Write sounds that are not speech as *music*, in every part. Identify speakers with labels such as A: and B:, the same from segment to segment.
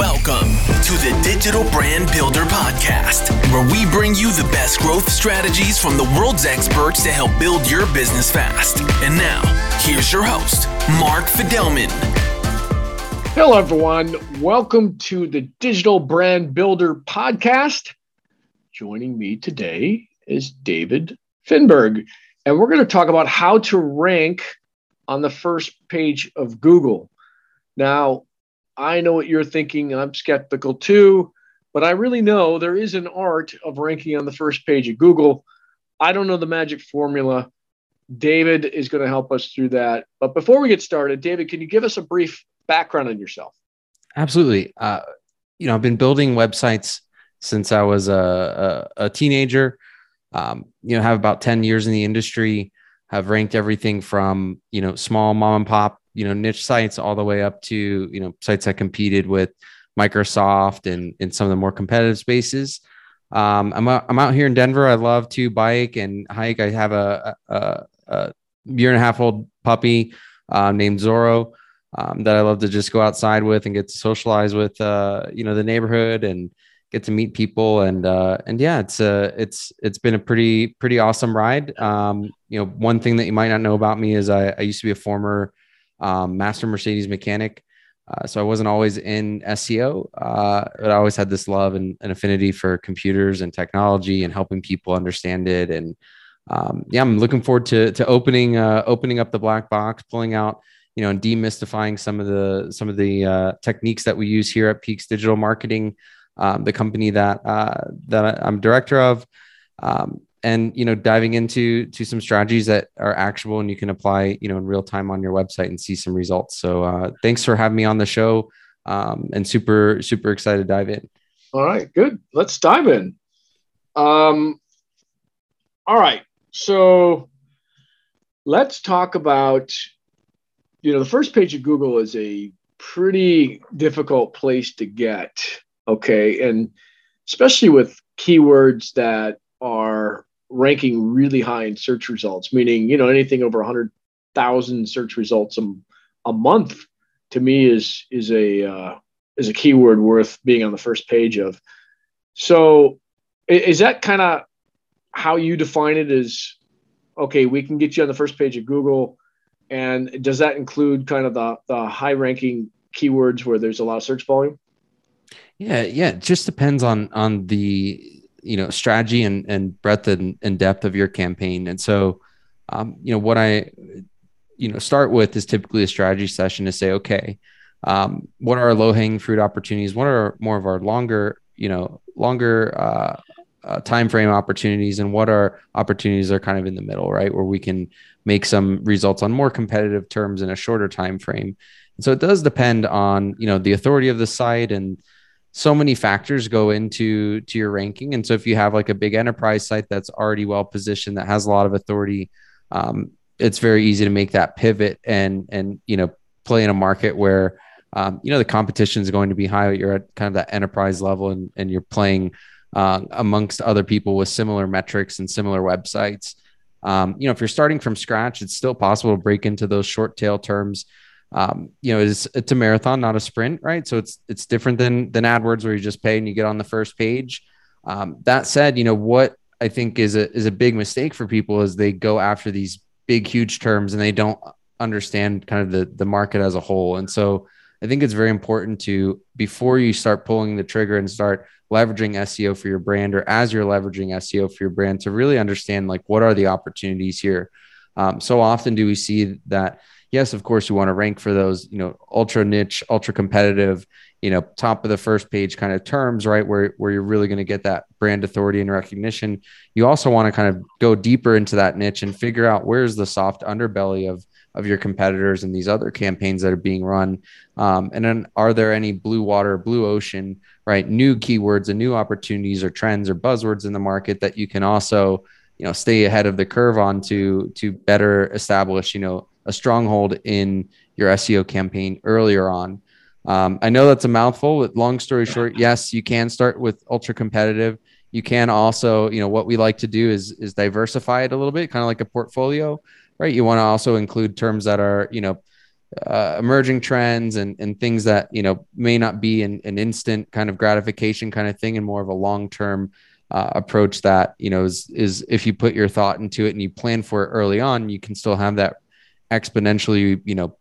A: Welcome to the Digital Brand Builder Podcast, where we bring you the best growth strategies from the world's experts to help build your business fast. And now, here's your host, Mark Fidelman.
B: Hello, everyone. Welcome to the Digital Brand Builder Podcast. Joining me today is David Finberg, and we're going to talk about how to rank on the first page of Google. Now, I know what you're thinking. I'm skeptical too, but I really know there is an art of ranking on the first page of Google. I don't know the magic formula. David is going to help us through that. But before we get started, David, can you give us a brief background on yourself?
C: Absolutely. Uh, you know, I've been building websites since I was a, a, a teenager. Um, you know, have about 10 years in the industry, have ranked everything from, you know, small mom and pop you know niche sites all the way up to you know sites that competed with Microsoft and in some of the more competitive spaces. Um, I'm out, I'm out here in Denver. I love to bike and hike. I have a, a, a year and a half old puppy uh, named Zorro um, that I love to just go outside with and get to socialize with. Uh, you know the neighborhood and get to meet people and uh, and yeah, it's a it's it's been a pretty pretty awesome ride. Um, you know, one thing that you might not know about me is I, I used to be a former um, master Mercedes mechanic. Uh, so I wasn't always in SEO, uh, but I always had this love and, and, affinity for computers and technology and helping people understand it. And um, yeah, I'm looking forward to to opening uh, opening up the black box, pulling out you know and demystifying some of the some of the uh, techniques that we use here at Peaks Digital Marketing, um, the company that uh, that I'm director of. Um, and you know diving into to some strategies that are actionable and you can apply you know in real time on your website and see some results. So uh, thanks for having me on the show um, and super super excited to dive in.
B: All right good. Let's dive in. Um, all right so let's talk about you know the first page of google is a pretty difficult place to get okay? And especially with keywords that are ranking really high in search results, meaning, you know, anything over 100,000 search results a, a month to me is, is a, uh, is a keyword worth being on the first page of. So is that kind of how you define it? Is okay, we can get you on the first page of Google. And does that include kind of the, the high ranking keywords where there's a lot of search volume?
C: Yeah, yeah. It just depends on on the you know strategy and, and breadth and, and depth of your campaign. And so um, you know what i you know start with is typically a strategy session to say okay um, what are our low hanging fruit opportunities? What are more of our longer you know longer uh, uh, time frame opportunities? And what are opportunities are kind of in the middle right? Where we can make some results on more competitive terms in a shorter time frame and so it does depend on you know the authority of the site and so many factors go into to your ranking. And so if you have like a big enterprise site that's already well positioned that has a lot of authority um, it's very easy to make that pivot and and you know play in a market where um, you know the competition is going to be high you're at kind of that enterprise level and, and you're playing uh, amongst other people with similar metrics and similar websites. Um, you know if you're starting from scratch it's still possible to break into those short tail terms um, you know, it's, it's a marathon, not a sprint, right? So it's it's different than than AdWords where you just pay and you get on the first page. Um, that said, you know what I think is a is a big mistake for people is they go after these big huge terms and they don't understand kind of the the market as a whole. And so I think it's very important to before you start pulling the trigger and start leveraging SEO for your brand or as you're leveraging SEO for your brand to really understand like what are the opportunities here. Um, so often do we see that yes, of course, you want to rank for those, you know, ultra niche, ultra competitive, you know, top of the first page kind of terms, right? Where, where you're really going to get that brand authority and recognition. You also want to kind of go deeper into that niche and figure out where's the soft underbelly of, of your competitors and these other campaigns that are being run. Um, and then are there any blue water, blue ocean, right? New keywords and new opportunities or trends or buzzwords in the market that you can also, you know, stay ahead of the curve on to, to better establish, you know, a stronghold in your SEO campaign earlier on. Um, I know that's a mouthful, but long story short, yes, you can start with ultra competitive. You can also, you know, what we like to do is is diversify it a little bit, kind of like a portfolio, right? You want to also include terms that are, you know, uh, emerging trends and, and things that you know may not be an, an instant kind of gratification kind of thing and more of a long-term uh, approach that you know is is if you put your thought into it and you plan for it early on you can still have that exponentially you know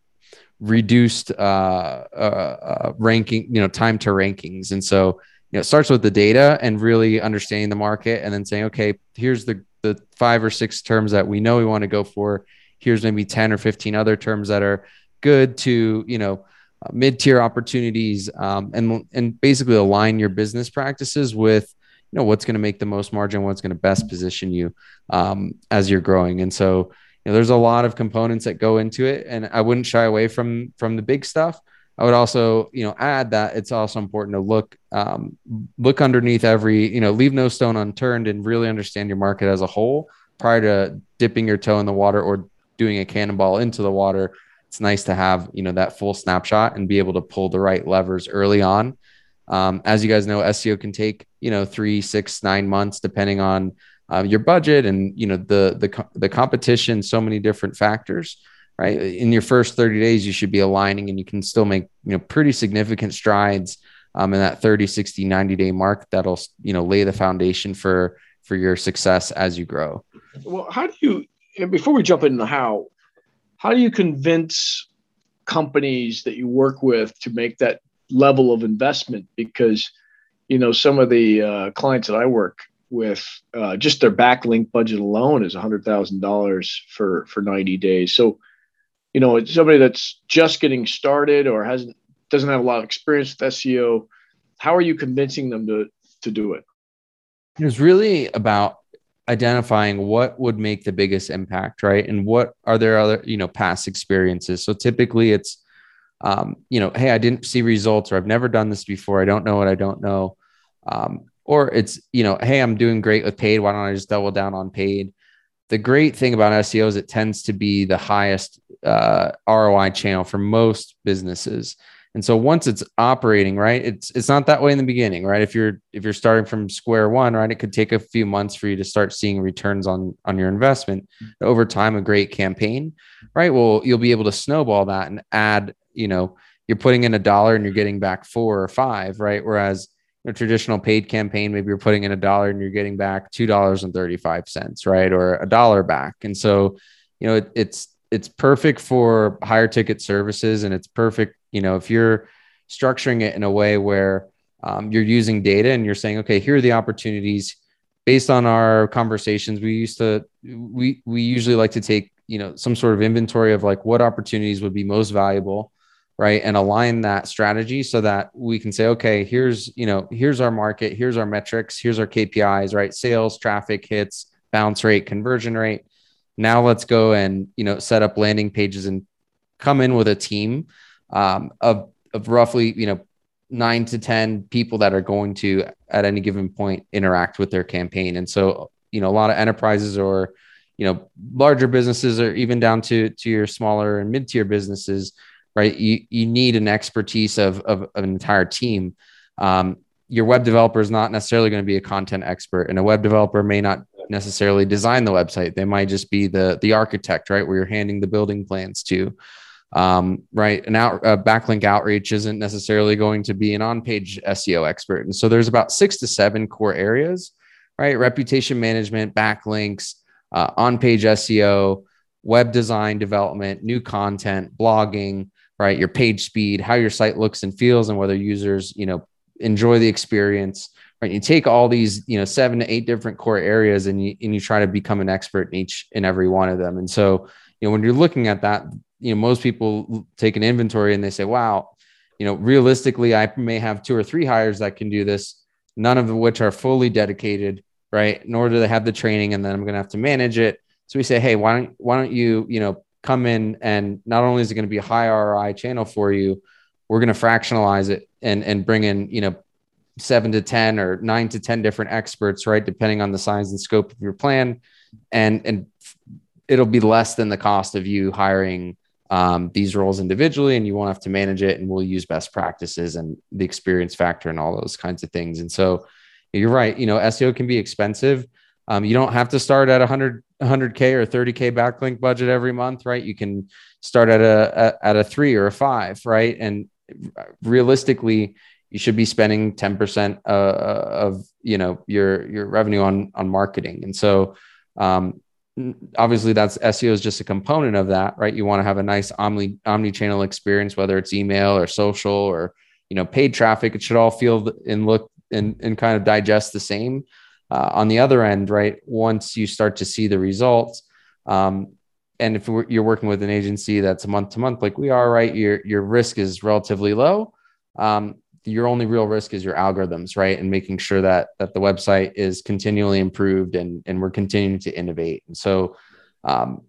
C: reduced uh, uh, uh ranking you know time to rankings. And so you know it starts with the data and really understanding the market and then saying okay here's the the five or six terms that we know we want to go for. Here's maybe 10 or 15 other terms that are good to you know uh, mid-tier opportunities um, and and basically align your business practices with you know what's going to make the most margin what's going to best position you um, as you're growing. And so you know there's a lot of components that go into it and i wouldn't shy away from from the big stuff. I would also you know add that it's also important to look um, look underneath every you know leave no stone unturned and really understand your market as a whole. Prior to dipping your toe in the water or doing a cannonball into the water it's nice to have you know that full snapshot and be able to pull the right levers early on. Um, as you guys know seo can take you know three six nine months depending on uh, your budget and you know the the the competition so many different factors right? In your first 30 days you should be aligning and you can still make you know pretty significant strides um, in that 30 60 90 day mark that'll you know lay the foundation for for your success as you grow.
B: Well how do you before we jump into how how do you convince companies that you work with to make that level of investment? Because you know some of the uh, clients that i work with uh, just their backlink budget alone is $100000 for for 90 days so you know somebody that's just getting started or hasn't doesn't have a lot of experience with seo how are you convincing them to to do it
C: it was really about identifying what would make the biggest impact, right? And what are there other, you know, past experiences? So typically it's, um, you know, hey, I didn't see results or I've never done this before. I don't know what I don't know. Um, or it's, you know, hey, I'm doing great with paid. Why don't I just double down on paid? The great thing about SEO is it tends to be the highest uh, ROI channel for most businesses. And so once it's operating, right, it's it's not that way in the beginning, right? If you're if you're starting from square one, right, it could take a few months for you to start seeing returns on on your investment. Over time, a great campaign, right? Well, you'll be able to snowball that and add, you know, you're putting in a dollar and you're getting back four or five, right? Whereas a traditional paid campaign, maybe you're putting in a dollar and you're getting back two dollars and thirty five cents, right, or a dollar back. And so, you know, it, it's it's perfect for higher ticket services and it's perfect you know if you're structuring it in a way where um, you're using data and you're saying okay here are the opportunities based on our conversations we used to we we usually like to take you know some sort of inventory of like what opportunities would be most valuable right and align that strategy so that we can say okay here's you know here's our market here's our metrics here's our kpis right? Sales traffic hits bounce rate conversion rate. Now let's go and you know set up landing pages and come in with a team um, of of roughly you know nine to ten people that are going to at any given point interact with their campaign. And so you know a lot of enterprises or you know larger businesses or even down to to your smaller and mid-tier businesses right you you need an expertise of of, of an entire team um, your web developer is not necessarily going to be a content expert and a web developer may not necessarily design the website. They might just be the the architect, right, where you're handing the building plans to. Um, right, an out uh, backlink outreach isn't necessarily going to be an on-page SEO expert, and so there's about six to seven core areas, right? Reputation management, backlinks, uh, on-page SEO, web design development, new content, blogging, right? Your page speed, how your site looks and feels, and whether users, you know, enjoy the experience right? You take all these you know seven to eight different core areas and you and you try to become an expert in each and every one of them. And so you know when you're looking at that you know most people take an inventory and they say wow you know realistically i may have two or three hires that can do this none of which are fully dedicated right? Nor do they have the training and then i'm going to have to manage it. So we say hey why don't why don't you you know come in and not only is it going to be a high roi channel for you we're going to fractionalize it and and bring in you know seven to 10 or nine to 10 different experts, right? Depending on the size and scope of your plan. And, and it'll be less than the cost of you hiring um, these roles individually and you won't have to manage it. And we'll use best practices and the experience factor and all those kinds of things. And so you're right. You know, SEO can be expensive. Um, you don't have to start at a hundred 100k or 30k backlink budget every month, right? You can start at a, a at a three or a five, right? And realistically, you should be spending 10% uh, of you know your your revenue on on marketing. And so um, obviously that's SEO is just a component of that, right? You want to have a nice omni omni channel experience, whether it's email or social or you know paid traffic. It should all feel and look and and kind of digest the same. Uh, on the other end, right? Once you start to see the results, um, and if you're working with an agency that's a month to month, like we are, right? Your your risk is relatively low. Um, your only real risk is your algorithms, right? And making sure that that the website is continually improved and and we're continuing to innovate. And so, um,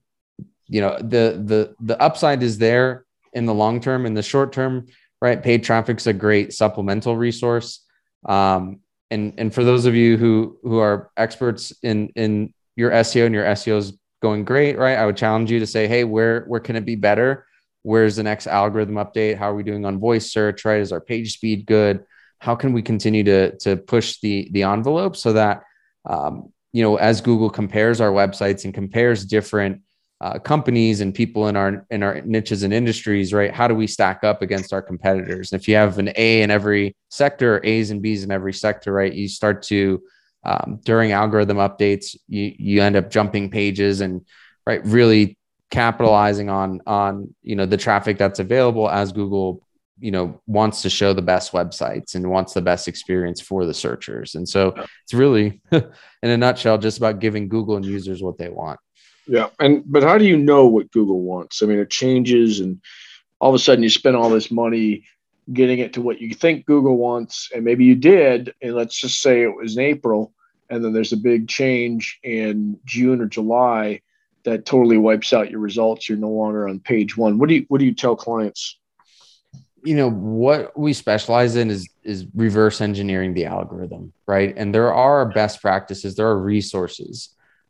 C: you know, the the the upside is there in the long term. In the short term, right? Paid traffic's a great supplemental resource. Um, and and for those of you who who are experts in in your SEO and your SEO is going great, right? I would challenge you to say, hey, where where can it be better? Where's the next algorithm update? How are we doing on voice search? Right? Is our page speed good? How can we continue to to push the the envelope so that um, you know as Google compares our websites and compares different uh, companies and people in our in our niches and industries, right? How do we stack up against our competitors? And if you have an A in every sector, A's and B's in every sector, right? You start to um, during algorithm updates, you you end up jumping pages and right really capitalizing on on you know the traffic that's available as Google you know wants to show the best websites and wants the best experience for the searchers and so it's really *laughs* in a nutshell just about giving google and users what they want
B: yeah, and but how do you know what Google wants? I mean, it changes, and all of a sudden you spend all this money getting it to what you think Google wants, and maybe you did, and let's just say it was in April, and then there's a big change in June or July that totally wipes out your results. You're no longer on page one. What do you what do you tell clients?
C: You know what we specialize in is is reverse engineering the algorithm, right? And there are best practices, there are resources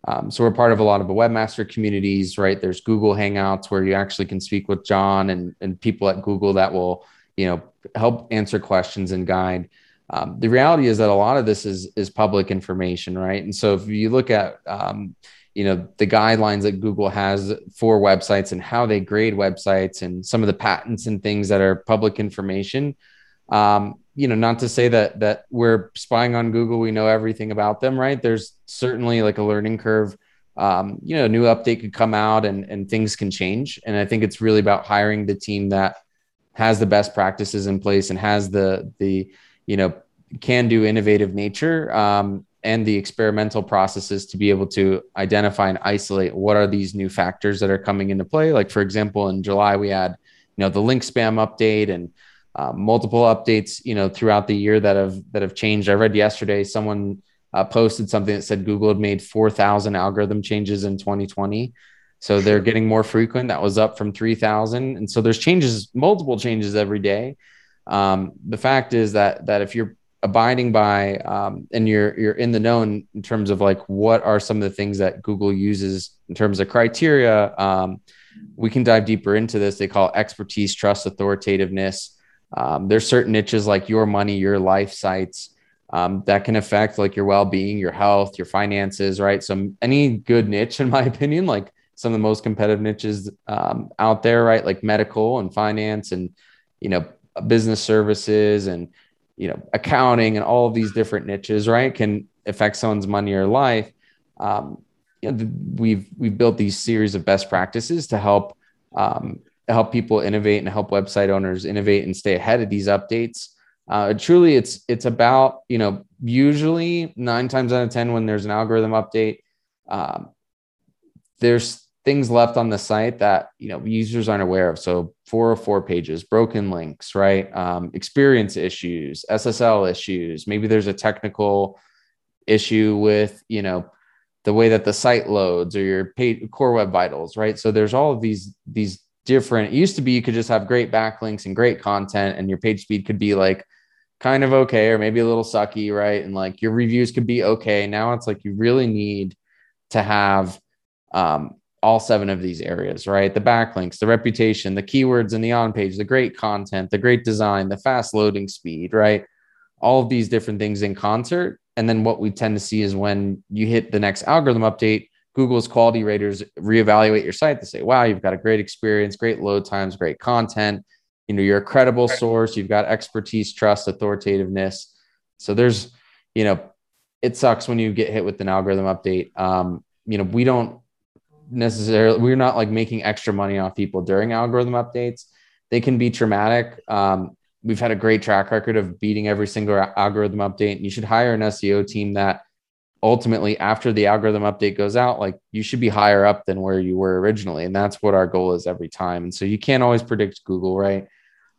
C: um, so we're part of a lot of the webmaster communities, right? There's Google Hangouts where you actually can speak with John and, and people at Google that will, you know, help answer questions and guide. Um, the reality is that a lot of this is is public information, right? And so if you look at, um, you know, the guidelines that Google has for websites and how they grade websites and some of the patents and things that are public information, um, you know, not to say that that we're spying on Google, we know everything about them, right? There's certainly like a learning curve. Um, you know, a new update could come out and and things can change. And I think it's really about hiring the team that has the best practices in place and has the the you know can do innovative nature um, and the experimental processes to be able to identify and isolate what are these new factors that are coming into play. Like for example, in July we had you know the link spam update and uh, multiple updates, you know, throughout the year that have that have changed. I read yesterday someone uh, posted something that said Google had made four thousand algorithm changes in 2020. So they're getting more frequent. That was up from 3,000. And so there's changes, multiple changes every day. Um, the fact is that that if you're abiding by um, and you're you're in the know in, in, terms of like what are some of the things that Google uses in terms of criteria, um, we can dive deeper into this. They call expertise, trust, authoritativeness. Um, there's certain niches like your money, your life sites um, that can affect like your well-being, your health, your finances, right? So any good niche, *laughs* in my opinion, like some of the most competitive niches um, out there, right? Like medical and finance and you know business services and you know accounting and all of these different niches, right? Can affect someone's money or life. Um, you know, we've we've built these series of best practices to help um, help people innovate and help website owners innovate and stay ahead of these updates. Uh, truly, it's it's about you know usually nine times out of ten when there's an algorithm update, um, there's things left on the site that you know users aren't aware of. So 404 pages, broken links, right? Um, experience issues, SSL issues. Maybe there's a technical issue with you know the way that the site loads or your paid core web vitals, right? So there's all of these these different. It used to be you could just have great backlinks and great content, and your page speed could be like kind of okay or maybe a little sucky, right? And like your reviews could be okay. Now it's like you really need to have um, all seven of these areas, right? The backlinks, the reputation, the keywords in the on page, the great content, the great design, the fast loading speed, right? All of these different things in concert. And then what we tend to see is when you hit the next algorithm update, Google's quality raters reevaluate your site to say, wow, you've got a great experience, great load times, great content. You know, you're a credible source, you've got expertise, trust, authoritativeness. So there's, you know, it sucks when you get hit with an algorithm update. Um, you know, we don't necessarily, we're not like making extra money off people during algorithm updates. They can be traumatic. Um, we've had a great track record of beating every single algorithm update. And you should hire an SEO team that ultimately after the algorithm update goes out like you should be higher up than where you were originally and that's what our goal is every time. And so you can't always predict google right?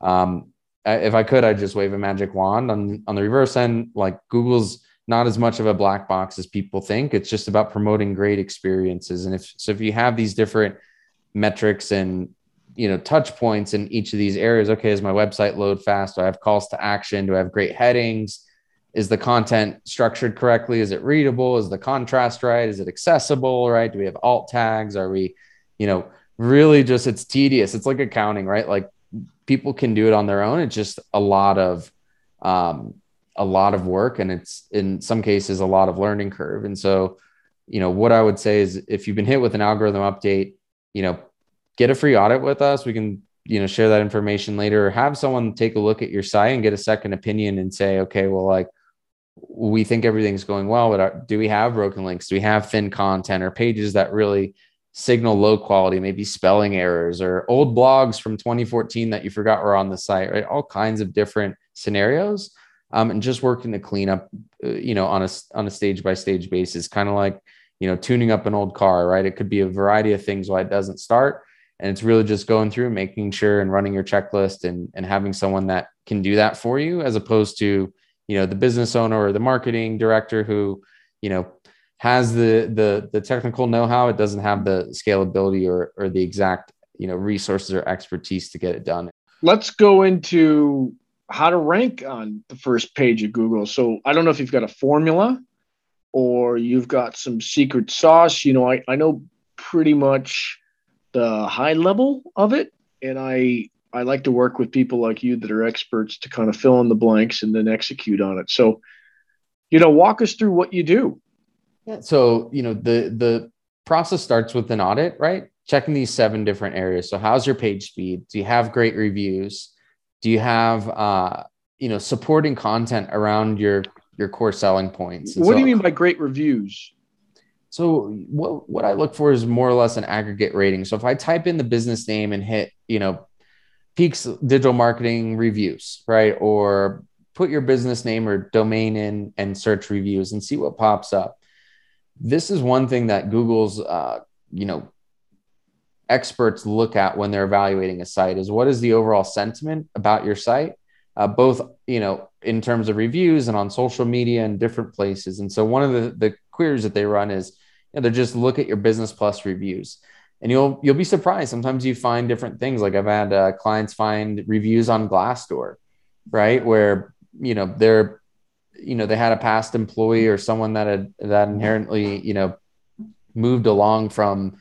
C: Um, if i could i'd just wave a magic wand on on the reverse end. Like google's not as much of a black box as people think. It's just about promoting great experiences. And if so if you have these different metrics and you know touch points in each of these areas okay is my website load fast? Do i have calls to action? Do i have great headings is the content structured correctly? Is it readable? Is the contrast right? Is it accessible right? Do we have alt tags? Are we you know really just it's tedious. It's like accounting right? Like people can do it on their own. It's just a lot of um, a lot of work and it's in some cases a lot of learning curve. And so you know what i would say is if you've been hit with an algorithm update you know get a free audit with us. We can you know share that information later or have someone take a look at your site and get a second opinion and say okay well like we think everything's going well, but do we have broken links? Do we have thin content or pages that really signal low quality, maybe spelling errors or old blogs from 2014 that you forgot were on the site, right? All kinds of different scenarios. Um, and just working to clean up, uh, you know, on a, on a stage by stage basis, kind of like, you know, tuning up an old car, right? It could be a variety of things why it doesn't start. And it's really just going through, making sure and running your checklist and, and having someone that can do that for you as opposed to, you know the business owner or the marketing director who you know has the the the technical know-how. It doesn't have the scalability or or the exact you know resources or expertise to get it done.
B: Let's go into how to rank on the first page of google. So i don't know if you've got a formula or you've got some secret sauce. You know i, I know pretty much the high level of it and i I like to work with people like you that are experts to kind of fill in the blanks and then execute on it. So, you know, walk us through what you do.
C: Yeah. So, you know, the the process starts with an audit, right? Checking these seven different areas. So, how's your page speed? Do you have great reviews? Do you have uh, you know, supporting content around your your core selling points?
B: And what so, do you mean by great reviews?
C: So what what I look for is more or less an aggregate rating. So if I type in the business name and hit, you know, Peaks digital marketing reviews, right? Or put your business name or domain in and search reviews and see what pops up. This is one thing that Google's, uh, you know, experts look at when they're evaluating a site is what is the overall sentiment about your site, uh, both you know in terms of reviews and on social media and different places. And so one of the the queries that they run is you know, they just look at your business plus reviews and you'll you'll be surprised. Sometimes you find different things. Like I've had uh, clients find reviews on Glassdoor, right, where you know they're you know they had a past employee or someone that had that inherently you know moved along from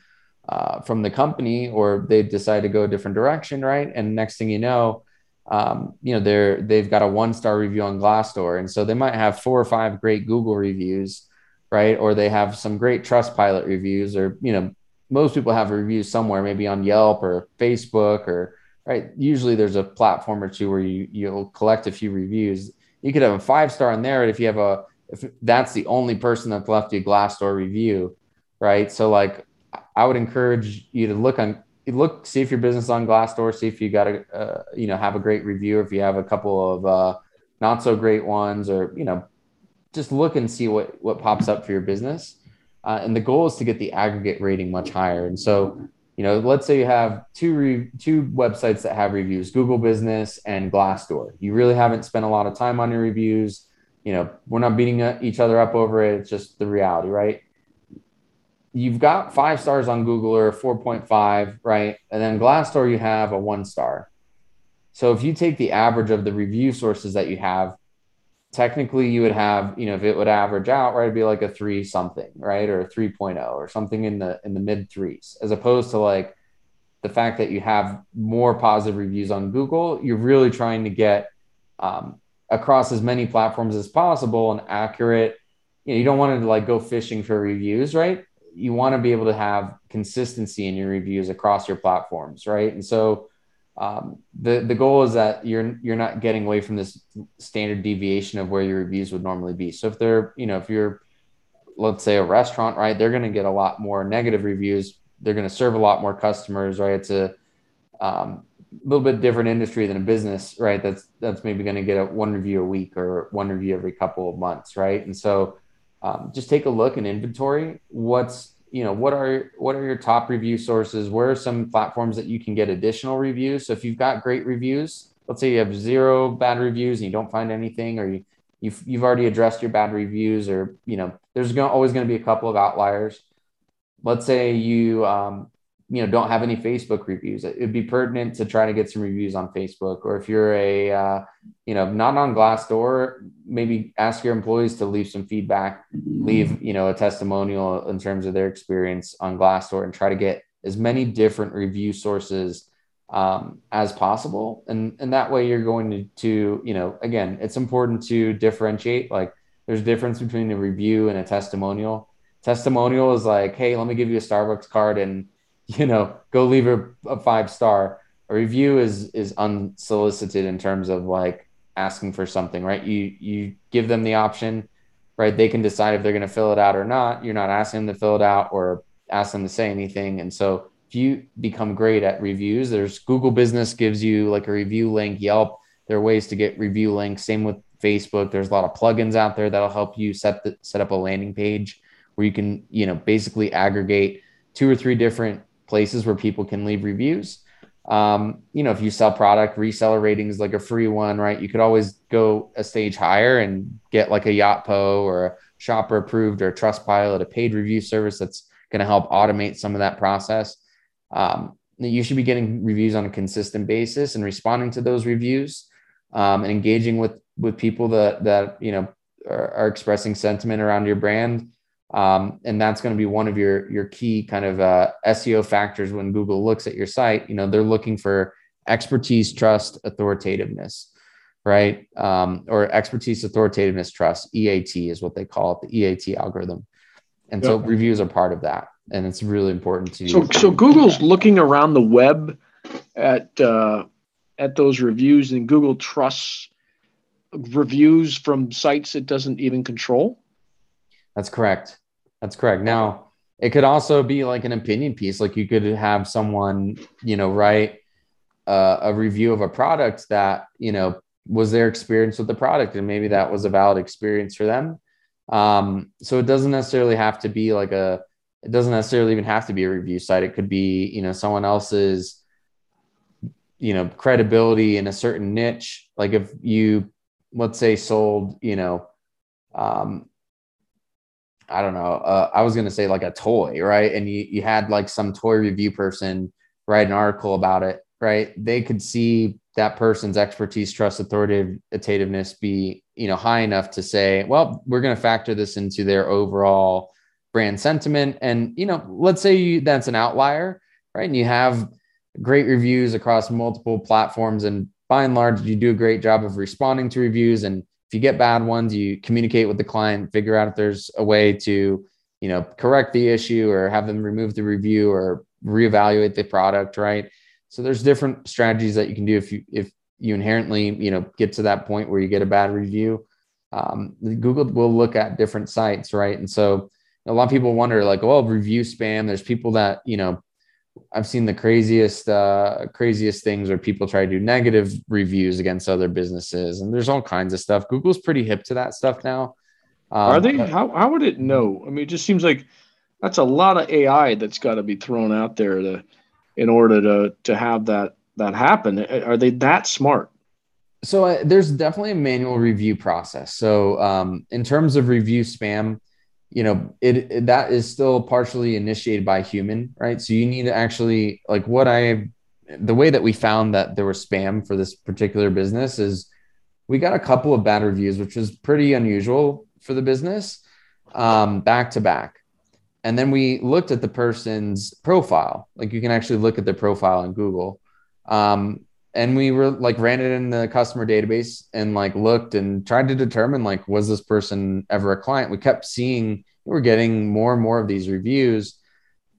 C: uh, from the company or they decide to go a different direction, right? And next thing you know, um, you know they're they've got a one star review on Glassdoor, and so they might have four or five great Google reviews, right? Or they have some great Trustpilot reviews, or you know most people have reviews somewhere, maybe on Yelp or Facebook or right. Usually there's a platform or two where you you'll collect a few reviews. You could have a five star in there but if you have a if that's the only person that's left you a Glassdoor review, right? So like I would encourage you to look on look see if your business on Glassdoor, see if you got a uh, you know have a great review, or if you have a couple of uh, not so great ones, or you know just look and see what what pops up for your business uh, and the goal is to get the aggregate rating much higher. And so, you know, let's say you have two re- two websites that have reviews, Google Business and Glassdoor. You really haven't spent a lot of time on your reviews. You know, we're not beating each other up over it. It's just the reality, right? You've got five stars on Google or 4.5, right? And then Glassdoor, you have a one star. So if you take the average of the review sources that you have, technically you would have, you know, if it would average out, right, it'd be like a three something, right? Or a 3.0 or something in the in the mid threes, as opposed to like the fact that you have more positive reviews on Google, you're really trying to get um, across as many platforms as possible and accurate. You know, you don't want to like go fishing for reviews, right? you want to be able to have consistency in your reviews across your platforms, right? And so um, the the goal is that you're you're not getting away from this standard deviation of where your reviews would normally be. So if they're you know if you're let's say a restaurant, right, they're going to get a lot more negative reviews. They're going to serve a lot more customers, right? It's a um, little bit different industry than a business, right? That's that's maybe going to get a one review a week or one review every couple of months, right? And so um, just take a look and inventory what's you know what are what are your top review sources? Where are some platforms that you can get additional reviews? So if you've got great reviews let's say you have zero bad reviews and you don't find anything or you you've, you've already addressed your bad reviews or you know there's gonna, always going to be a couple of outliers. Let's say you um, you know don't have any facebook reviews. It would be pertinent to try to get some reviews on facebook or if you're a uh, you know not on glassdoor maybe ask your employees to leave some feedback leave you know a testimonial in terms of their experience on glassdoor and try to get as many different review sources um, as possible. And and that way you're going to, to you know again it's important to differentiate like there's difference between a review and a testimonial. Testimonial is like hey let me give you a starbucks card and *laughs* you know, go leave a, five star. A review is is unsolicited in terms of like asking for something, right? You you give them the option, right? They can decide if they're going to fill it out or not. You're not asking them to fill it out or ask them to say anything. And so if you become great at reviews, there's Google Business gives you like a review link, Yelp. There are ways to get review links. Same with Facebook. There's a lot of plugins out there that'll help you set the, set up a landing page where you can, you know, basically aggregate two or three different places where people can leave reviews. Um, you know, if you sell product, reseller ratings like a free one, right? You could always go a stage higher and get like a Yotpo or a shopper approved or a Trustpilot, a paid review service that's going to help automate some of that process. Um, you should be getting reviews on a consistent basis and responding to those reviews um, and engaging with with people that that you know are, are expressing sentiment around your brand um, and that's going to be one of your your key kind of uh, SEO factors when Google looks at your site. You know, they're looking for expertise, trust, authoritativeness, right? Um, or expertise, authoritativeness, trust. EAT is what they call it, the EAT algorithm. And yep. so reviews are part of that, and it's really important to.
B: So, so Google's looking around the web at uh, at those reviews, and Google trusts reviews from sites it doesn't even control.
C: That's correct. That's correct. Now, it could also be like an opinion piece. Like you could have someone, you know, write uh, a review of a product that, you know, was their experience with the product. And maybe that was a valid experience for them. Um, so it doesn't necessarily have to be like a, it doesn't necessarily even have to be a review site. It could be, you know, someone else's, you know, credibility in a certain niche. Like if you, let's say, sold, you know, um, I don't know. Uh, I was gonna say like a toy, right? And you you had like some toy review person write an article about it, right? They could see that person's expertise, trust, authoritativeness be you know high enough to say, well, we're gonna factor this into their overall brand sentiment. And you know, let's say you, that's an outlier, right? And you have great reviews across multiple platforms, and by and large, you do a great job of responding to reviews and if you get bad ones, you communicate with the client, figure out if there's a way to, you know, correct the issue or have them remove the review or reevaluate the product, right? So there's different strategies that you can do if you if you inherently, you know, get to that point where you get a bad review. Um, Google will look at different sites, right? And so a lot of people wonder, like, well, review spam. There's people that you know I've seen the craziest, uh, craziest things where people try to do negative reviews against other businesses, and there's all kinds of stuff. Google's pretty hip to that stuff now.
B: Um, Are they? How how would it know? I mean, it just seems like that's a lot of AI that's got to be thrown out there to, in order to to have that that happen. Are they that smart?
C: So uh, there's definitely a manual review process. So um, in terms of review spam, you know it, it, that is still partially initiated by human right? So you need to actually like what i the way that we found that there was spam for this particular business is we got a couple of bad reviews which was pretty unusual for the business um, back to back. And then we looked at the person's profile. Like you can actually look at their profile in google. Um, and we were like ran it in the customer database and like looked and tried to determine like was this person ever a client? We kept seeing we were getting more and more of these reviews.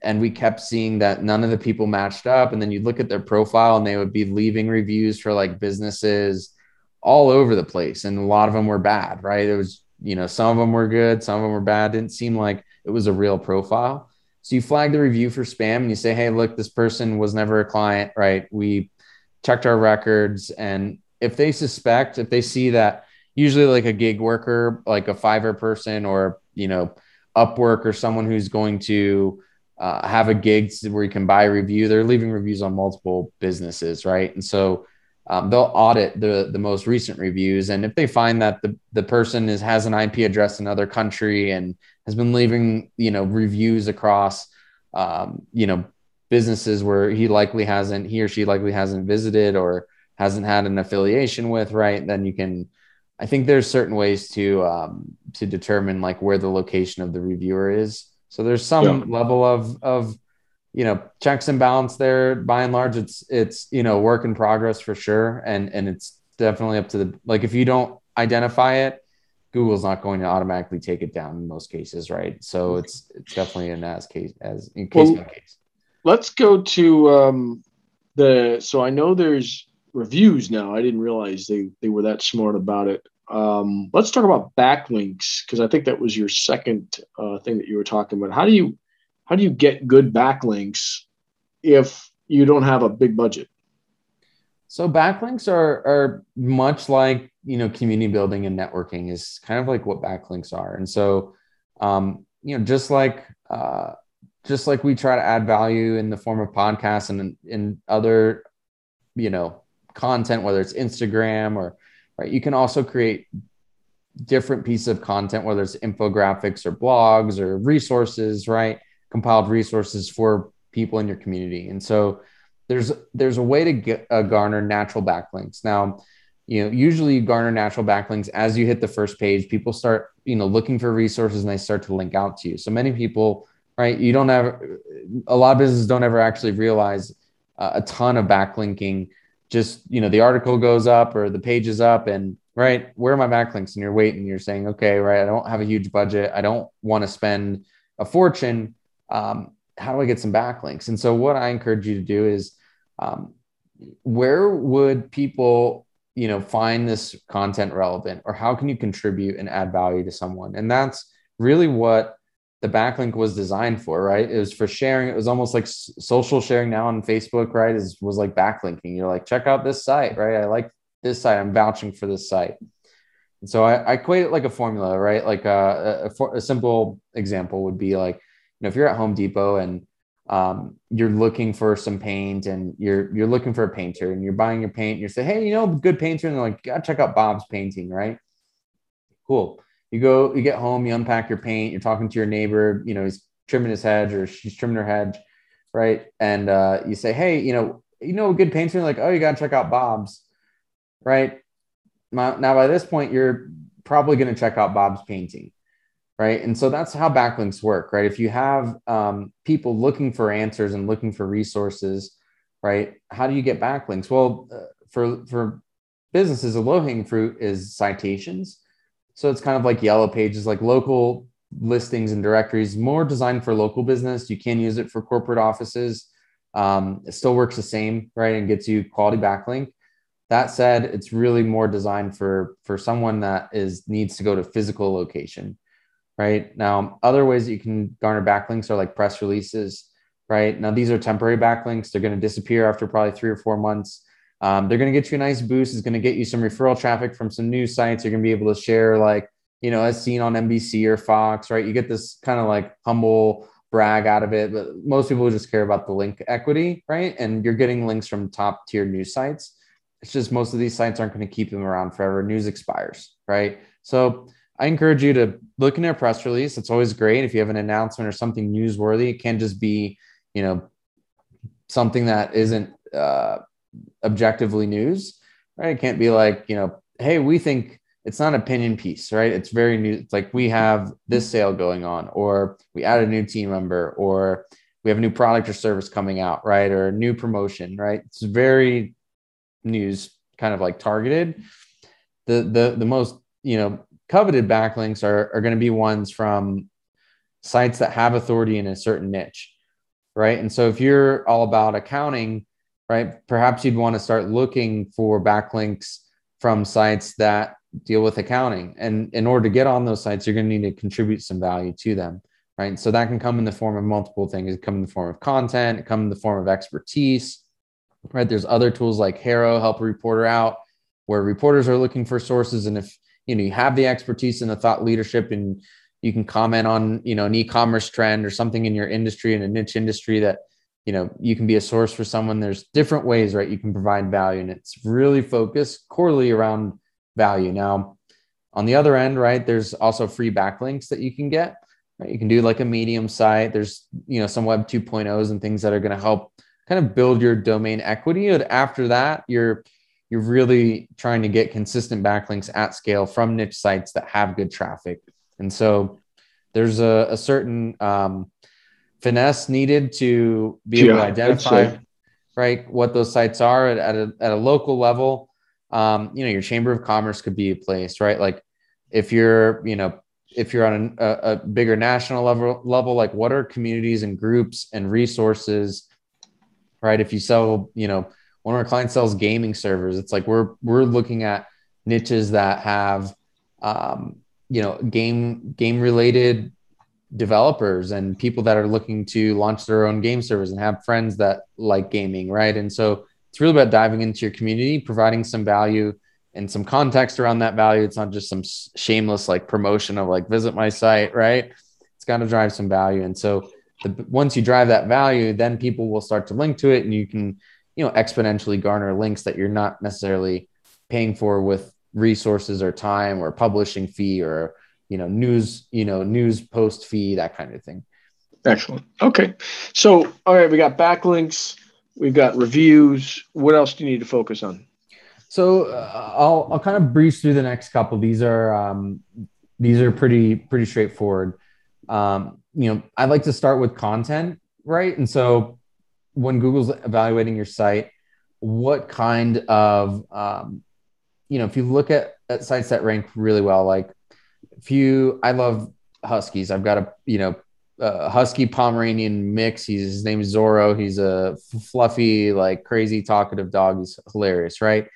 C: And we kept seeing that none of the people matched up. And then you'd look at their profile and they would be leaving reviews for like businesses all over the place. And a lot of them were bad right? It was you know some of them were good some of them were bad. Didn't seem like it was a real profile. So you flag the review for spam and you say hey look this person was never a client right? We checked our records and if they suspect if they see that usually like a gig worker like a fiverr person or you know upwork or someone who's going to uh, have a gig where you can buy a review. They're leaving reviews on multiple businesses, right? And so um, they'll audit the the most recent reviews, and if they find that the the person is has an IP address in another country and has been leaving you know reviews across um, you know businesses where he likely hasn't he or she likely hasn't visited or hasn't had an affiliation with, right? Then you can. I think there's certain ways to um, to determine like where the location of the reviewer is so there's some yeah. level of of you know checks and balance there. By and large, it's it's you know work in progress for sure, and and it's definitely up to the like if you don't identify it, Google's not going to automatically take it down in most cases, right? So it's it's definitely an as case as in case well, by case.
B: Let's go to um, the so I know there's reviews now. I didn't realize they they were that smart about it. Um, let's talk about backlinks because I think that was your second uh, thing that you were talking about. How do you how do you get good backlinks if you don't have a big budget?
C: So backlinks are are much like you know community building and networking is kind of like what backlinks are, and so um, you know just like uh, just like we try to add value in the form of podcasts and in other you know content, whether it's Instagram or right? You can also create different pieces of content, whether it's infographics or blogs or resources, right? Compiled resources for people in your community. And so there's there's a way to get uh, garner natural backlinks. Now, you know, usually you garner natural backlinks as you hit the first page. People start, you know, looking for resources and they start to link out to you. So many people, right? You don't have a lot of businesses don't ever actually realize uh, a ton of backlinking. Just you know the article goes up or the page is up and right where are my backlinks? And you're waiting you're saying okay right i don't have a huge budget. I don't want to spend a fortune. Um, how do i get some backlinks? And so what i encourage you to do is um, where would people you know find this content relevant or how can you contribute and add value to someone? And that's really what the backlink was designed for, right? It was for sharing. It was almost like social sharing now on Facebook, right? Is was like backlinking. You're like, check out this site, right? I like this site. I'm vouching for this site. And so I, I equate it like a formula, right? Like uh, a, a, a, simple example would be like, you know, if you're at Home Depot and um, you're looking for some paint and you're you're looking for a painter and you're buying your paint and you say, hey, you know, good painter, and they're like, gotta check out Bob's painting, right? Cool you go, you get home, you unpack your paint, you're talking to your neighbor, you know, he's trimming his hedge or she's trimming her hedge, right? And uh, you say, hey, you know, you know, a good painter, like, oh, you got to check out Bob's, right? Now, by this point, you're probably going to check out Bob's painting, right? And so that's how backlinks work, right? If you have um, people looking for answers and looking for resources, right? How do you get backlinks? Well, uh, for for businesses, a low hanging fruit is citations so it's kind of like yellow pages, like local listings and directories, more designed for local business. You can use it for corporate offices. Um, it still works the same, right? And gets you quality backlink. That said, it's really more designed for for someone that is needs to go to physical location, right? Now, other ways that you can garner backlinks are like press releases, right? Now, these are temporary backlinks. They're going to disappear after probably three or four months. Um, they're going to get you a nice boost. It's going to get you some referral traffic from some news sites. You're going to be able to share, like, you know, as seen on NBC or Fox, right? You get this kind of like humble brag out of it, but most people just care about the link equity, right? And you're getting links from top tier news sites. It's just most of these sites aren't going to keep them around forever. News expires, right? So I encourage you to look in their press release. It's always great if you have an announcement or something newsworthy. It can't just be, you know, something that isn't uh, objectively news, right? It can't be like, you know, hey, we think it's not an opinion piece, right? It's very new. It's like we have this sale going on, or we add a new team member, or we have a new product or service coming out, right? Or a new promotion, right? It's very news kind of like targeted. The the the most, you know, coveted backlinks are, are going to be ones from sites that have authority in a certain niche, right? And so if you're all about accounting, right, perhaps you'd want to start looking for backlinks from sites that deal with accounting. And in order to get on those sites, you're going to need to contribute some value to them, right? So that can come in the form of multiple things. It come in the form of content, it come in the form of expertise, right? There's other tools like HARO, help a reporter out, where reporters are looking for sources. And if you know you have the expertise and the thought leadership and you can comment on you know an e-commerce trend or something in your industry in a niche industry that you know you can be a source for someone. There's different ways right you can provide value and it's really focused corely around value. Now on the other end right there's also free backlinks that you can get right? You can do like a medium site. There's you know some web 2.0s and things that are going to help kind of build your domain equity and after that you're you're really trying to get consistent backlinks at scale from niche sites that have good traffic. And so there's a, a certain um, finesse needed to be yeah, able to identify right what those sites are at, at, a, at a local level. Um, you know your chamber of commerce could be a place right? Like if you're you know if you're on a, a bigger national level level like what are communities and groups and resources right? If you sell you know one of our clients sells gaming servers it's like we're we're looking at niches that have um, you know game game related developers and people that are looking to launch their own game servers and have friends that like gaming, right? And so it's really about diving into your community, providing some value and some context around that value. It's not just some shameless like promotion of like visit my site, right? It's got to drive some value. And so the, once you drive that value, then people will start to link to it and you can, you know, exponentially garner links that you're not necessarily paying for with resources or time or publishing fee or you know news you know news post fee that kind of thing.
B: Excellent. Okay. So all right we got backlinks we've got reviews. What else do you need to focus on?
C: So uh, i'll i'll kind of breeze through the next couple. These are um, these are pretty pretty straightforward. Um, you know i'd like to start with content right? And so when google's evaluating your site what kind of um, you know if you look at, at sites that rank really well like few. I love huskies. I've got a you know husky Pomeranian mix. He's his name is Zorro. He's a fluffy, like crazy talkative dog. He's hilarious, right?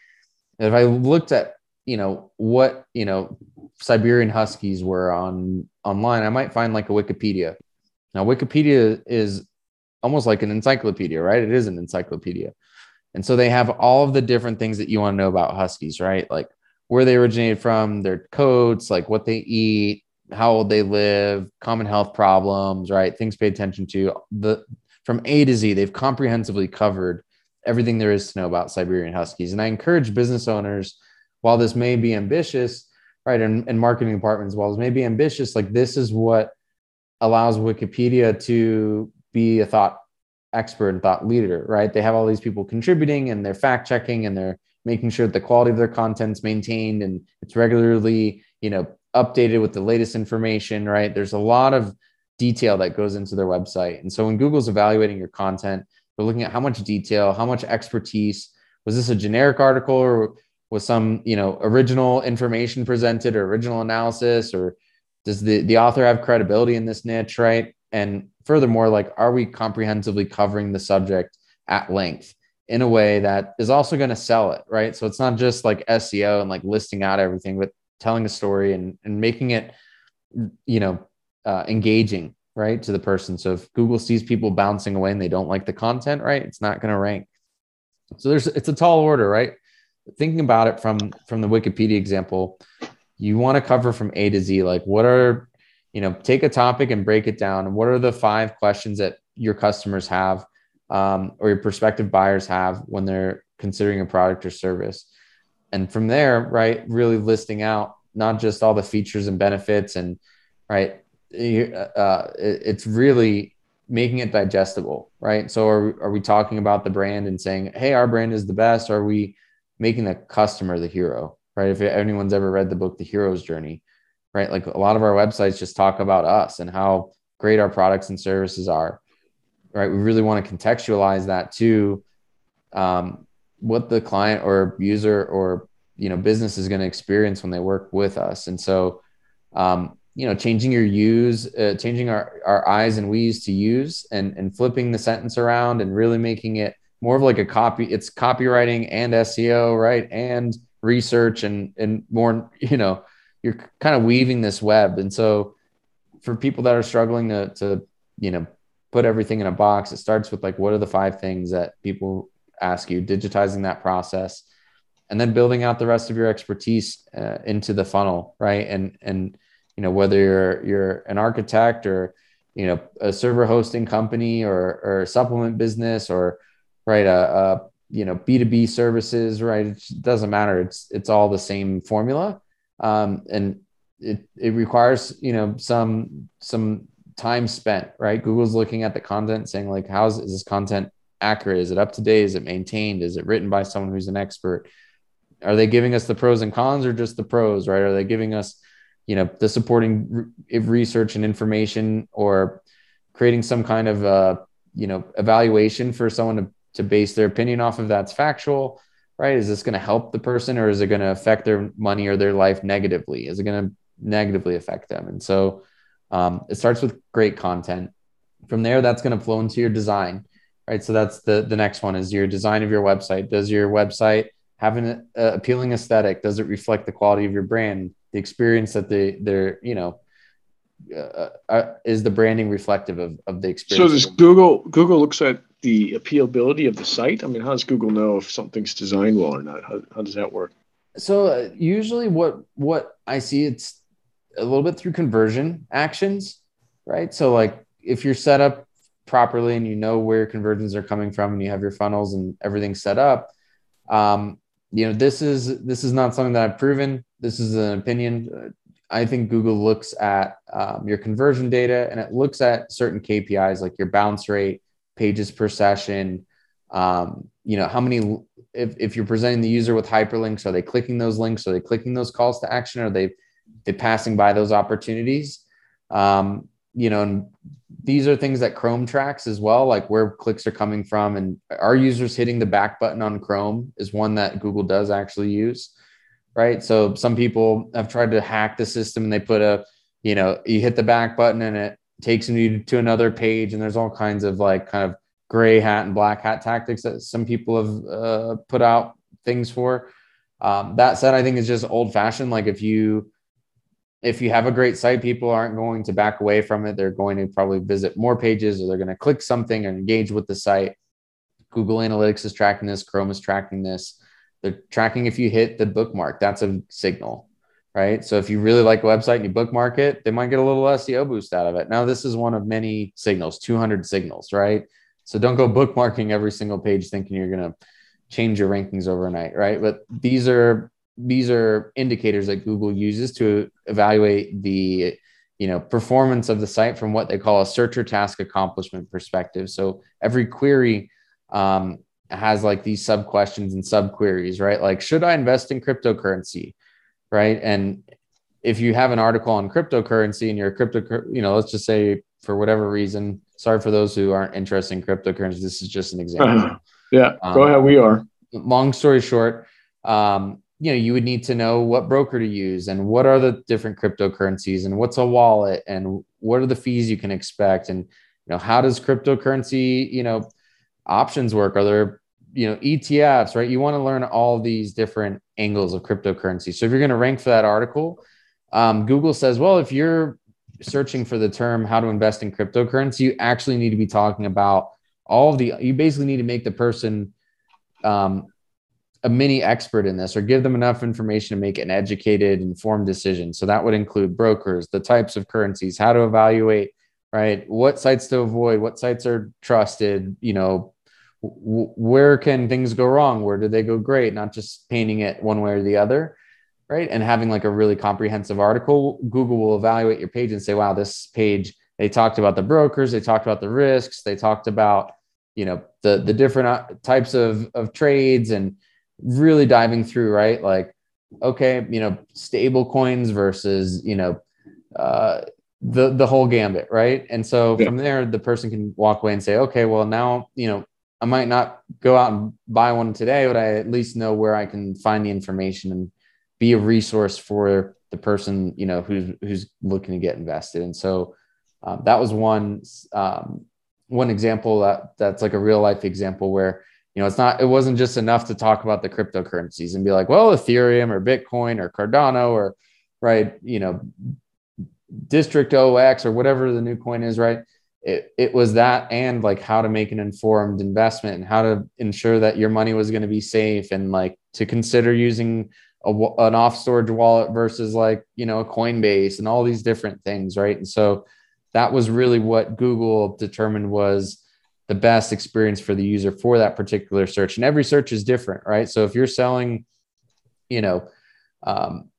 C: And if I looked at you know what you know Siberian huskies were on online, I might find like a Wikipedia. Now Wikipedia is almost like an encyclopedia, right? It is an encyclopedia. And so they have all of the different things that you want to know about huskies, right? Like where they originated from, their coats, like what they eat, how old they live, common health problems, right? Things pay attention to. The from A to Z, they've comprehensively covered everything there is to know about Siberian Huskies. And I encourage business owners, while this may be ambitious, right, and, and marketing departments, while this may be ambitious, like this is what allows Wikipedia to be a thought expert and thought leader, right? They have all these people contributing and they're fact checking and they're making sure that the quality of their content's maintained and it's regularly, you know, updated with the latest information, right? There's a lot of detail that goes into their website. And so when Google's evaluating your content, they're looking at how much detail, how much expertise. Was this a generic article or was some, you know, original information presented or original analysis or does the, the author have credibility in this niche, right? And furthermore, like, are we comprehensively covering the subject at length? In a way that is also going to sell it, right? So it's not just like SEO and like listing out everything, but telling a story and, and making it, you know, uh, engaging, right, to the person. So if Google sees people bouncing away and they don't like the content, right, it's not going to rank. So there's it's a tall order, right? Thinking about it from from the Wikipedia example, you want to cover from A to Z. Like, what are you know, take a topic and break it down. What are the five questions that your customers have? Um, or your prospective buyers have when they're considering a product or service. And from there, right, really listing out not just all the features and benefits and right, uh, it's really making it digestible, right? So are, are we talking about the brand and saying, hey, our brand is the best? Or are we making the customer the hero, right? If anyone's ever read the book, The Hero's Journey, right? Like a lot of our websites just talk about us and how great our products and services are right? We really want to contextualize that to um, what the client or user or you know business is going to experience when they work with us. And so, um, you know, changing your use, uh, changing our, our I's and we's to use and, and flipping the sentence around and really making it more of like a copy. It's copywriting and SEO, right? And research and, and more, you know, you're kind of weaving this web. And so for people that are struggling to, to, you know, put everything in a box, it starts with like, what are the five things that people ask you, digitizing that process and then building out the rest of your expertise uh, into the funnel. Right. And, and, you know whether you're you're an architect or you know a server hosting company or or a supplement business or right a, a you know b2b services right it doesn't matter it's it's all the same formula um, and it it requires you know some some time spent right? Google's looking at the content saying like how is, is this content accurate? Is it up to date? Is it maintained? Is it written by someone who's an expert? Are they giving us the pros and cons or just the pros right? Are they giving us you know the supporting re- research and information or creating some kind of uh, you know evaluation for someone to, to base their opinion off of that's factual right? Is this going to help the person or is it going to affect their money or their life negatively? Is it going to negatively affect them? And so um, it starts with great content. From there that's going to flow into your design right? So that's the the next one is your design of your website. Does your website have an uh, appealing aesthetic? Does it reflect the quality of your brand the experience that they they're you know uh, uh, is the branding reflective of, of the experience?
B: so does google google looks at the appealability of the site? I mean how does google know if something's designed well or not? How, how does that work?
C: So uh, usually what what i see it's a little bit through conversion actions right? So like if you're set up properly and you know where conversions are coming from and you have your funnels and everything set up um, you know this is this is not something that i've proven. This is an opinion. I think google looks at um, your conversion data and it looks at certain kpis like your bounce rate pages per session um, you know how many if, if you're presenting the user with hyperlinks are they clicking those links? Are they clicking those calls to action? Are they they passing by those opportunities um, you know and these are things that Chrome tracks as well, like where clicks are coming from. And our users hitting the back button on Chrome is one that Google does actually use. Right. So some people have tried to hack the system and they put a, you know, you hit the back button and it takes you to another page. And there's all kinds of like kind of gray hat and black hat tactics that some people have uh, put out things for. Um, that said, I think it's just old fashioned. Like if you, if you have a great site, people aren't going to back away from it. They're going to probably visit more pages or they're going to click something and engage with the site. Google Analytics is tracking this, Chrome is tracking this. They're tracking if you hit the bookmark. That's a signal, right? So if you really like a website and you bookmark it, they might get a little SEO boost out of it. Now, this is one of many signals, 200 signals, right? So don't go bookmarking every single page thinking you're going to change your rankings overnight, right? But these are these are indicators that Google uses to evaluate the you know performance of the site from what they call a searcher task accomplishment perspective. So every query um, has like these sub questions and sub queries, right? Like, should I invest in cryptocurrency, right? And if you have an article on cryptocurrency and you're a crypto, you know, let's just say for whatever reason, sorry for those who aren't interested in cryptocurrency. This is just an example. *laughs*
B: yeah, um, go ahead. We are.
C: Long story short, um, you know you would need to know what broker to use and what are the different cryptocurrencies and what's a wallet and what are the fees you can expect and you know how does cryptocurrency you know options work? Are there you know etfs right? You want to learn all these different angles of cryptocurrency. So if you're going to rank for that article um, google says well if you're searching for the term how to invest in cryptocurrency you actually need to be talking about all of the you basically need to make the person um, a mini expert in this or give them enough information to make an educated informed decision. So that would include brokers the types of currencies how to evaluate right? What sites to avoid what sites are trusted you know w- where can things go wrong? Where do they go great? Not just painting it one way or the other right? And having like a really comprehensive article google will evaluate your page and say wow this page they talked about the brokers they talked about the risks they talked about you know the the different uh, types of of trades and really diving through, right? Like, okay, you know, stable coins versus, you know, uh, the the whole gambit, right? And so yeah. from there, the person can walk away and say, okay, well now, you know, I might not go out and buy one today, but I at least know where I can find the information and be a resource for the person you know who's who's looking to get invested and so um, that was one um, one example that that's like a real life example where you know it's not it wasn't just enough to talk about the cryptocurrencies and be like well ethereum or bitcoin or cardano or right you know district ox or whatever the new coin is right? It, it was that and like how to make an informed investment and how to ensure that your money was going to be safe and like to consider using a, an off storage wallet versus like you know a coinbase and all these different things right? And so that was really what google determined was the best experience for the user for that particular search. And every search is different right? So if you're selling you know um,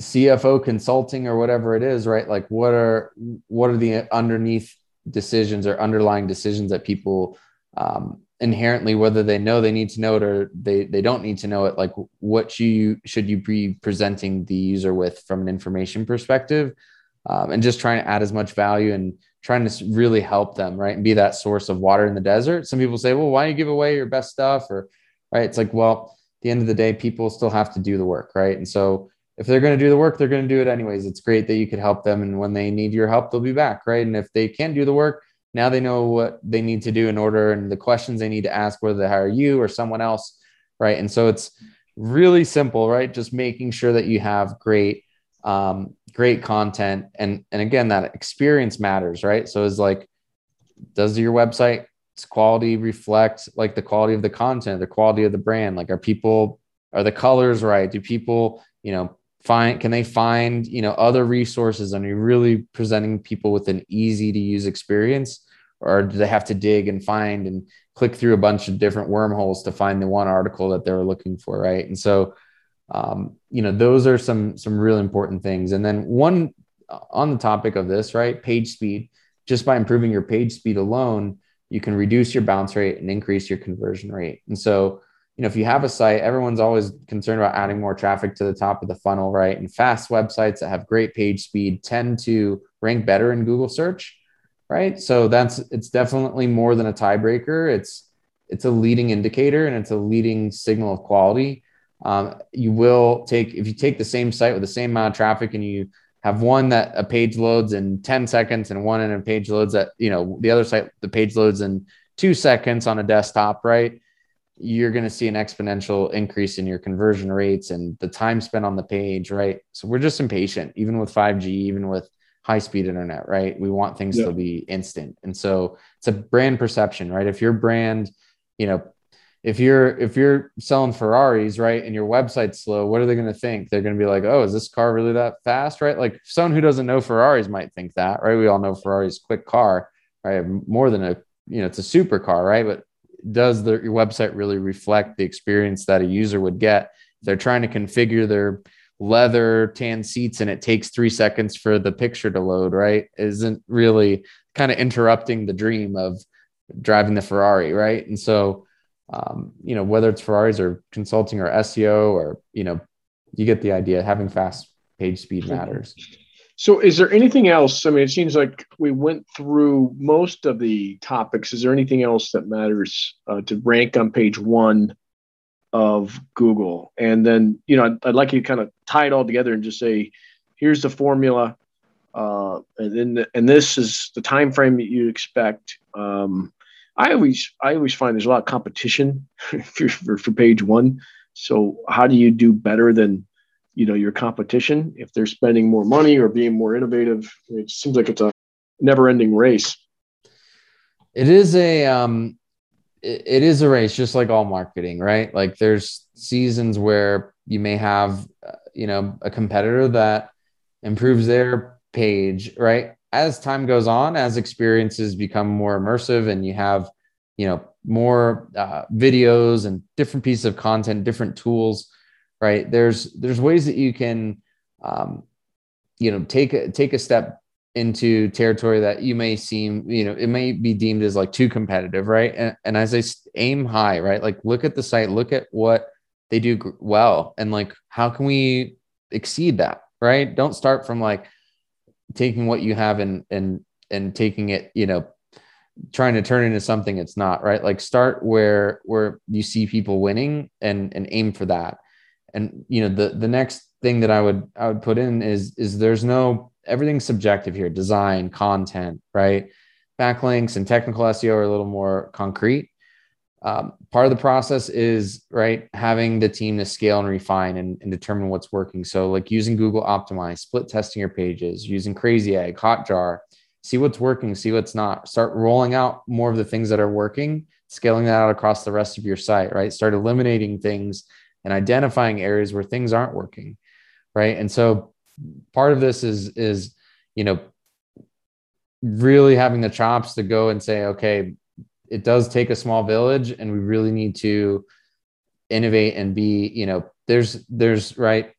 C: cfo consulting or whatever it is right? Like what are what are the underneath decisions or underlying decisions that people um, inherently whether they know they need to know it or they they don't need to know it like what you should you be presenting the user with from an information perspective um, and just trying to add as much value and trying to really help them right and be that source of water in the desert some people say well why don't you give away your best stuff or right it's like well at the end of the day people still have to do the work right and so if they're going to do the work, they're going to do it anyways. It's great that you could help them. And when they need your help, they'll be back. Right. And if they can't do the work, now they know what they need to do in order and the questions they need to ask, whether they hire you or someone else. Right. And so it's really simple, right? Just making sure that you have great, um, great content. And, and again, that experience matters. Right. So it's like, does your website quality reflect like the quality of the content, the quality of the brand? Like, are people, are the colors right? Do people, you know, find can they find you know other resources and are you really presenting people with an easy to use experience or do they have to dig and find and click through a bunch of different wormholes to find the one article that they were looking for right and so um, you know those are some some really important things and then one on the topic of this right page speed just by improving your page speed alone you can reduce your bounce rate and increase your conversion rate and so you know, if you have a site, everyone's always concerned about adding more traffic to the top of the funnel, right? And fast websites that have great page speed tend to rank better in Google search, right? So that's it's definitely more than a tiebreaker. It's it's a leading indicator and it's a leading signal of quality. Um, you will take if you take the same site with the same amount of traffic and you have one that a page loads in 10 seconds and one in a page loads that you know the other site the page loads in two seconds on a desktop right you're going to see an exponential increase in your conversion rates and the time spent on the page, right? So we're just impatient, even with 5G, even with high speed internet, right? We want things yeah. to be instant. And so it's a brand perception, right? If your brand, you know, if you're if you're selling Ferraris, right, and your website's slow, what are they going to think? They're going to be like, "Oh, is this car really that fast?" Right? Like someone who doesn't know Ferraris might think that, right? We all know Ferrari's quick car, right? More than a, you know, it's a supercar, right? But does the, your website really reflect the experience that a user would get? They're trying to configure their leather tan seats and it takes three seconds for the picture to load, right? Isn't really kind of interrupting the dream of driving the Ferrari, right? And so, um, you know, whether it's Ferraris or consulting or SEO or, you know, you get the idea. Having fast page speed matters.
B: So, is there anything else? I mean, it seems like we went through most of the topics. Is there anything else that matters uh, to rank on page one of Google? And then, you know, I'd, I'd, like you to kind of tie it all together and just say, here's the formula, uh, and then the, and this is the time frame that you expect. Um, I always I always find there's a lot of competition *laughs* for, for, for page one. So, how do you do better than you know your competition? If they're spending more money or being more innovative it seems like it's a never ending race.
C: It is a um it, it is a race just like all marketing right? Like there's seasons where you may have uh, you know a competitor that improves their page right as time goes on as experiences become more immersive and you have you know more uh, videos and different pieces of content different tools right? There's there's ways that you can, um, you know, take a take a step into territory that you may seem, you know, it may be deemed as like too competitive, right? And, and as I aim high, right? Like look at the site, look at what they do well, and like how can we exceed that, right? Don't start from like taking what you have and and and taking it, you know, trying to turn it into something it's not right like start where where you see people winning and and aim for that and you know the the next thing that I would I would put in is is there's no everything's subjective here. Design, content, right? Backlinks and technical SEO are a little more concrete. Um, part of the process is right having the team to scale and refine and, and, determine what's working. So like using Google Optimize, split testing your pages, using Crazy Egg, Hotjar, see what's working, see what's not. Start rolling out more of the things that are working, scaling that out across the rest of your site. Right, start eliminating things and identifying areas where things aren't working. Right, and so part of this is is you know really having the chops to go and say, okay, it does take a small village and we really need to innovate and be you know there's there's right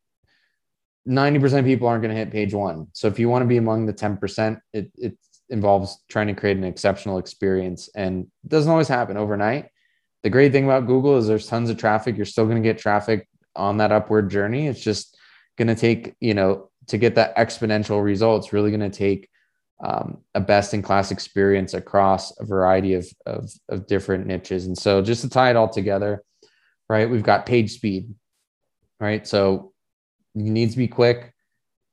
C: 90% of people aren't going to hit page one. So if you want to be among the 10% it, it involves trying to create an exceptional experience and doesn't always happen overnight. The great thing about google is there's tons of traffic. You're still going to get traffic on that upward journey. It's just going to take you know to get that exponential results really going to take um, a best in class experience across a variety of, of, of different niches. And so just to tie it all together, right, we've got page speed, right? So you need to be quick.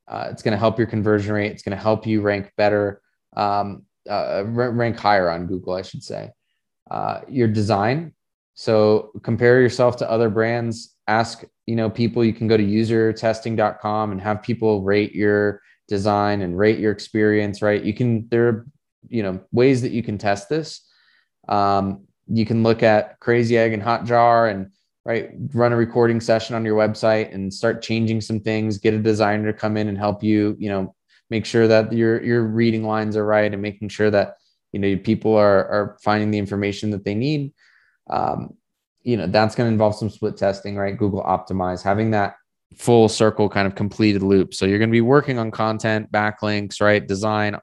C: Uh, it's going to help your conversion rate. It's going to help you rank better, um, uh, rank higher on Google, I should say. Uh, your design. So compare yourself to other brands. Ask, you know, people. You can go to usertesting.com and have people rate your design and rate your experience, right? You can, there are, you know, ways that you can test this. Um, you can look at Crazy Egg and Hotjar and, right, run a recording session on your website and start changing some things, get a designer to come in and help you, you know, make sure that your, your reading lines are right and making sure that, you know, people are, are finding the information that they need. Um, you know, that's going to involve some split testing, right? Google optimize, having that full circle kind of completed loop. So you're going to be working on content, backlinks, right? Design,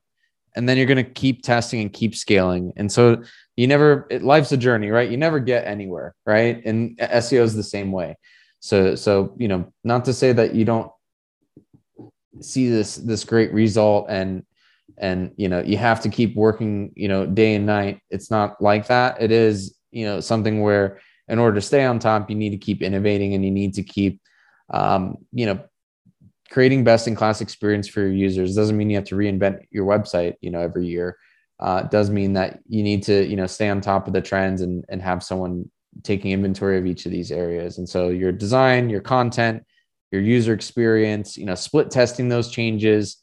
C: and then you're going to keep testing and keep scaling. And so you never, it, life's a journey, right? You never get anywhere, right? And SEO is the same way. So, so, you know, not to say that you don't see this, this great result and, and, you know, you have to keep working, you know, day and night. It's not like that. It is, you know, something where in order to stay on top, you need to keep innovating and you need to keep, um, you know, creating best in class experience for your users doesn't mean you have to reinvent your website, you know, every year. Uh, does mean that you need to, you know, stay on top of the trends and, and have someone taking inventory of each of these areas. And so your design, your content, your user experience, you know, split testing those changes,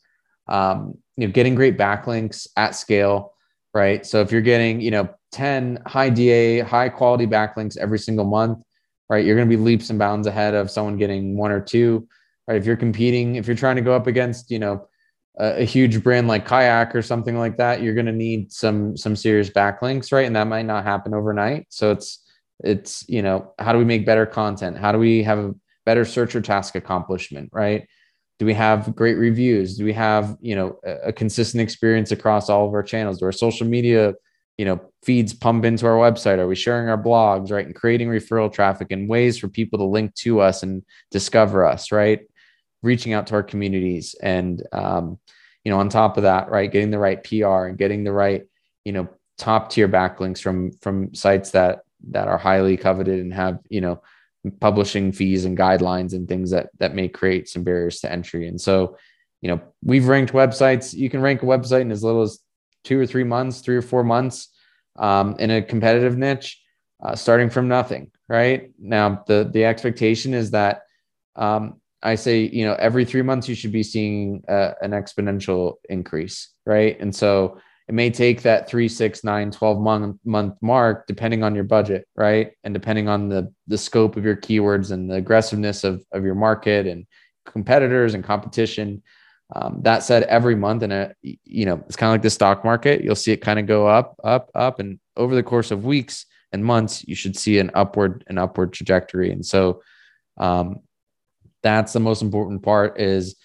C: um, you know, getting great backlinks at scale, right? So if you're getting, you know, 10 high DA, high quality backlinks every single month, right? You're going to be leaps and bounds ahead of someone getting one or two, right? If you're competing, if you're trying to go up against, you know, a, a huge brand like Kayak or something like that, you're going to need some some serious backlinks, right? And that might not happen overnight. So it's it's you know, how do we make better content? How do we have a better searcher task accomplishment, right? Do we have great reviews? Do we have you know a, a consistent experience across all of our channels? Do our social media you know feeds pump into our website? Are we sharing our blogs right? And creating referral traffic and ways for people to link to us and discover us right? Reaching out to our communities and um, you know on top of that right getting the right pr and getting the right you know top tier backlinks from from sites that that are highly coveted and have you know publishing fees and guidelines and things that that may create some barriers to entry. And so you know we've ranked websites. You can rank a website in as little as two or three months, three or four months um, in a competitive niche, uh, starting from nothing. Right now, the the expectation is that um, I say, you know, every three months you should be seeing uh, an exponential increase, right? And so it may take that three, six, nine, 12 month month mark, depending on your budget, right? And depending on the the scope of your keywords and the aggressiveness of, of your market and competitors and competition. Um, that said, every month in a, you know, it's kind of like the stock market. You'll see it kind of go up, up, up, and over the course of weeks and months, you should see an upward, an upward trajectory. And so, um, that's the most important part. Is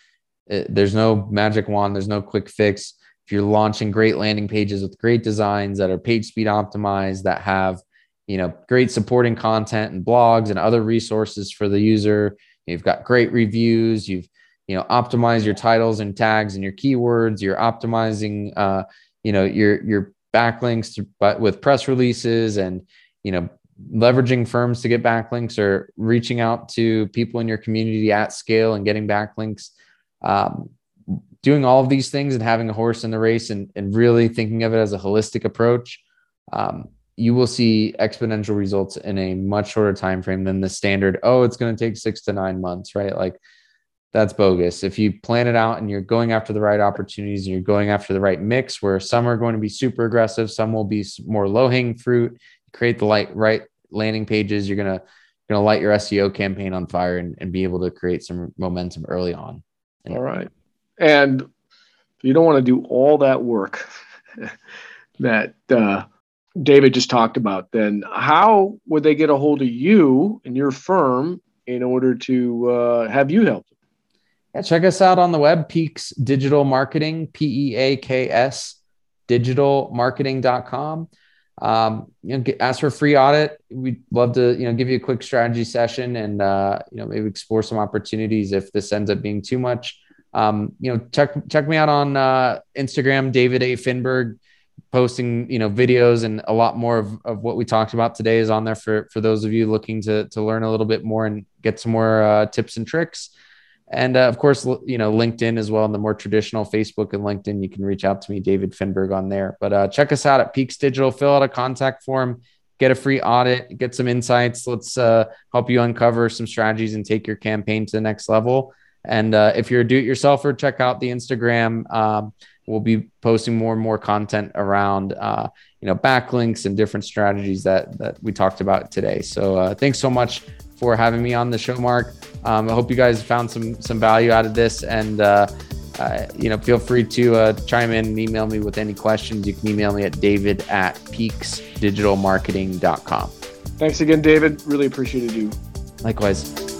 C: it, uh, there's no magic wand, there's no quick fix. If you're launching great landing pages with great designs that are page speed optimized, that have you know great supporting content and blogs and other resources for the user, you've got great reviews, you've you know optimize your titles and tags and your keywords you're optimizing uh, you know your your backlinks to, but with press releases and you know leveraging firms to get backlinks or reaching out to people in your community at scale and getting backlinks. Um, doing all of these things and having a horse in the race and, and really thinking of it as a holistic approach, um, you will see exponential results in a much shorter time frame than the standard. Oh, it's going to take six to nine months, right? Like that's bogus. If you plan it out and you're going after the right opportunities and you're going after the right mix, where some are going to be super aggressive, some will be more low hanging fruit. Create the light right landing pages. You're gonna gonna light your SEO campaign on fire and, and be able to create some momentum early on.
B: All right, and if you don't want to do all that work *laughs* that uh, David just talked about. Then how would they get a hold of you and your firm in order to uh, have you help them?
C: Yeah, check us out on the web, Peaks Digital Marketing, P E A K S digitalmarketing.com. Um, you know, get, ask for a free audit. We'd love to, you know, give you a quick strategy session and, uh, you know, maybe explore some opportunities if this ends up being too much. Um, you know, check, check me out on uh, Instagram, David A. Finberg, posting, you know, videos and a lot more of, of what we talked about today is on there for, for those of you looking to, to learn a little bit more and get some more uh, tips and tricks. And uh, of course, you know, LinkedIn as well. In the more traditional Facebook and LinkedIn, you can reach out to me, David Finberg, on there. But uh, check us out at Peaks Digital. Fill out a contact form, get a free audit, get some insights. Let's uh, help you uncover some strategies and take your campaign to the next level. And uh, if you're a do-it-yourselfer, check out the Instagram. Um, we'll be posting more and more content around, uh, you know, backlinks and different strategies that that we talked about today. So uh, thanks so much for having me on the show, Mark. Um, I hope you guys found some some value out of this, and uh, uh, you know, feel free to uh, chime in and email me with any questions. You can email me at david at peaksdigitalmarketing.com.
B: Thanks again, David. Really appreciated you.
C: Likewise.